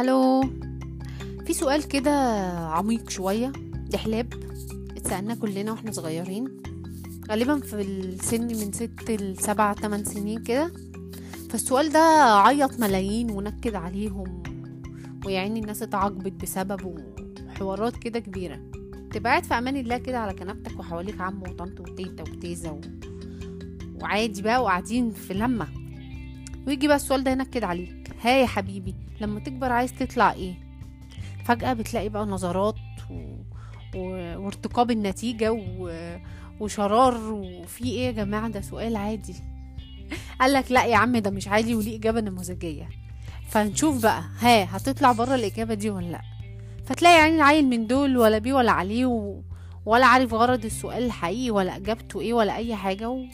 هلو في سؤال كده عميق شوية دحلاب اتسألناه كلنا وإحنا صغيرين. غالبا في السن من ست لسبع تمن سنين كده. فالسؤال ده عيط ملايين ونكد عليهم ويعني الناس اتعاقبت بسببه حوارات كده كبيرة. تبقى قاعد في أمان الله كده على كنبتك وحواليك عم وطنط وتيتا وتيزة و... وعادي بقى وقاعدين في لمة. ويجي بقى السؤال ده ينكد عليك ها يا حبيبي لما تكبر عايز تطلع إيه؟ فجأة بتلاقي بقى نظرات و... و... وارتقاب النتيجة و... وشرار وفي إيه يا جماعة؟ ده سؤال عادي. قالك لا يا عم ده مش عادي وليه إجابة نموذجية. فنشوف بقى ها هتطلع بره الإجابة دي ولا لأ؟ فتلاقي يعني العيل من دول ولا بيه ولا عليه و... ولا عارف غرض السؤال الحقيقي ولا إجابته إيه ولا أي حاجة و...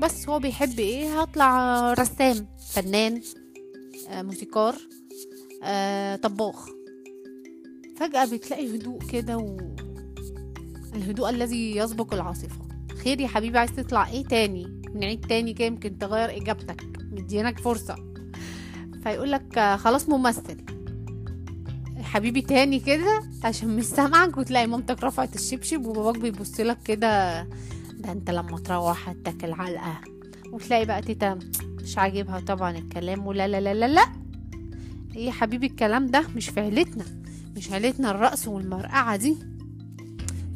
بس هو بيحب إيه؟ هطلع رسام فنان. موسيقار آه طباخ. فجأة بتلاقي هدوء كده و... الهدوء الذي يسبق العاصفة. خير يا حبيبي عايز تطلع إيه تاني؟ نعيد تاني كده يمكن تغير إجابتك مدينك فرصة. فيقولك آه خلاص ممثل. حبيبي تاني كده؟ عشان مش سامعك. وتلاقي مامتك رفعت الشبشب وباباك بيبصلك كده ده أنت لما تروح هتاكل علقة. وتلاقي بقى تيتا مش عاجبها طبعا الكلام ولا لا لا لا لا. إيه يا حبيبي الكلام ده؟ مش في عيلتنا مش عيلتنا الرقص والمرقعة دي.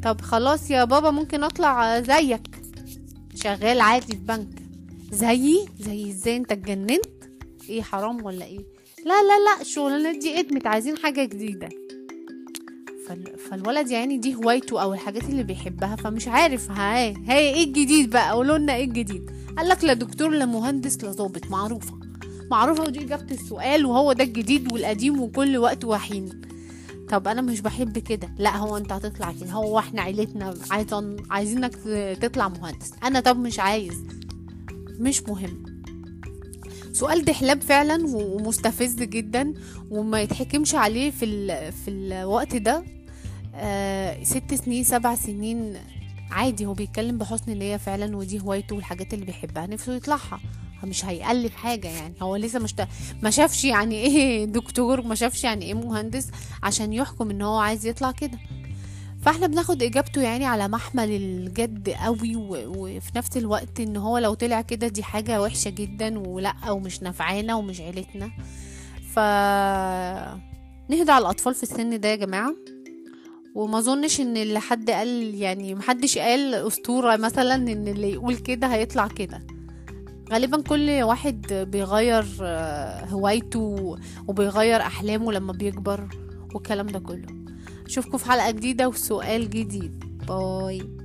طب خلاص يا بابا ممكن أطلع زيك. شغال عادي في بنك. زيي؟ زي إزاي؟ أنت اتجننت؟ إيه حرام ولا إيه؟ لا لا لا الشغلانات دي ادمت. عايزين حاجة جديدة. فال... فالولد يعني دي هوايته أو الحاجات اللي بيحبها فمش عارف هاي هاي إيه الجديد بقى؟ قولوا لنا إيه الجديد. قال لك لا دكتور لا مهندس لا ظابط معروفة. معروفة ودي إجابة السؤال وهو ده الجديد والقديم وكل وقت وحين. طب أنا مش بحب كده. لا هو أنت هتطلع كده. هو إحنا عيلتنا عايزين عايزينك تطلع مهندس. أنا طب مش عايز. مش مهم. سؤال دحلاب فعلا ومستفز جدا وما يتحكمش عليه في. في الوقت ده. آه ست سنين سبع سنين عادي هو بيتكلم بحسن نية فعلا ودي هوايته والحاجات اللي بيحبها نفسه يطلعها. مش هيألف حاجة يعني هو لسه مش ما شافش يعني إيه دكتور ما شافش يعني إيه مهندس عشان يحكم إن هو عايز يطلع كده. فإحنا بناخد إجابته يعني على محمل الجد قوي وفي نفس الوقت إن هو لو طلع كده دي حاجة وحشة جدا ولأ ومش نفعانا ومش عيلتنا. ف نهدى على الأطفال في السن ده يا جماعة. وما أظنش إن اللي حد قال يعني محدش قال أسطورة مثلا إن اللي يقول كده هيطلع كده. غالبا كل واحد بيغير هوايته وبيغير أحلامه لما بيكبر والكلام ده كله. أشوفكم في حلقة جديدة وسؤال جديد. باي.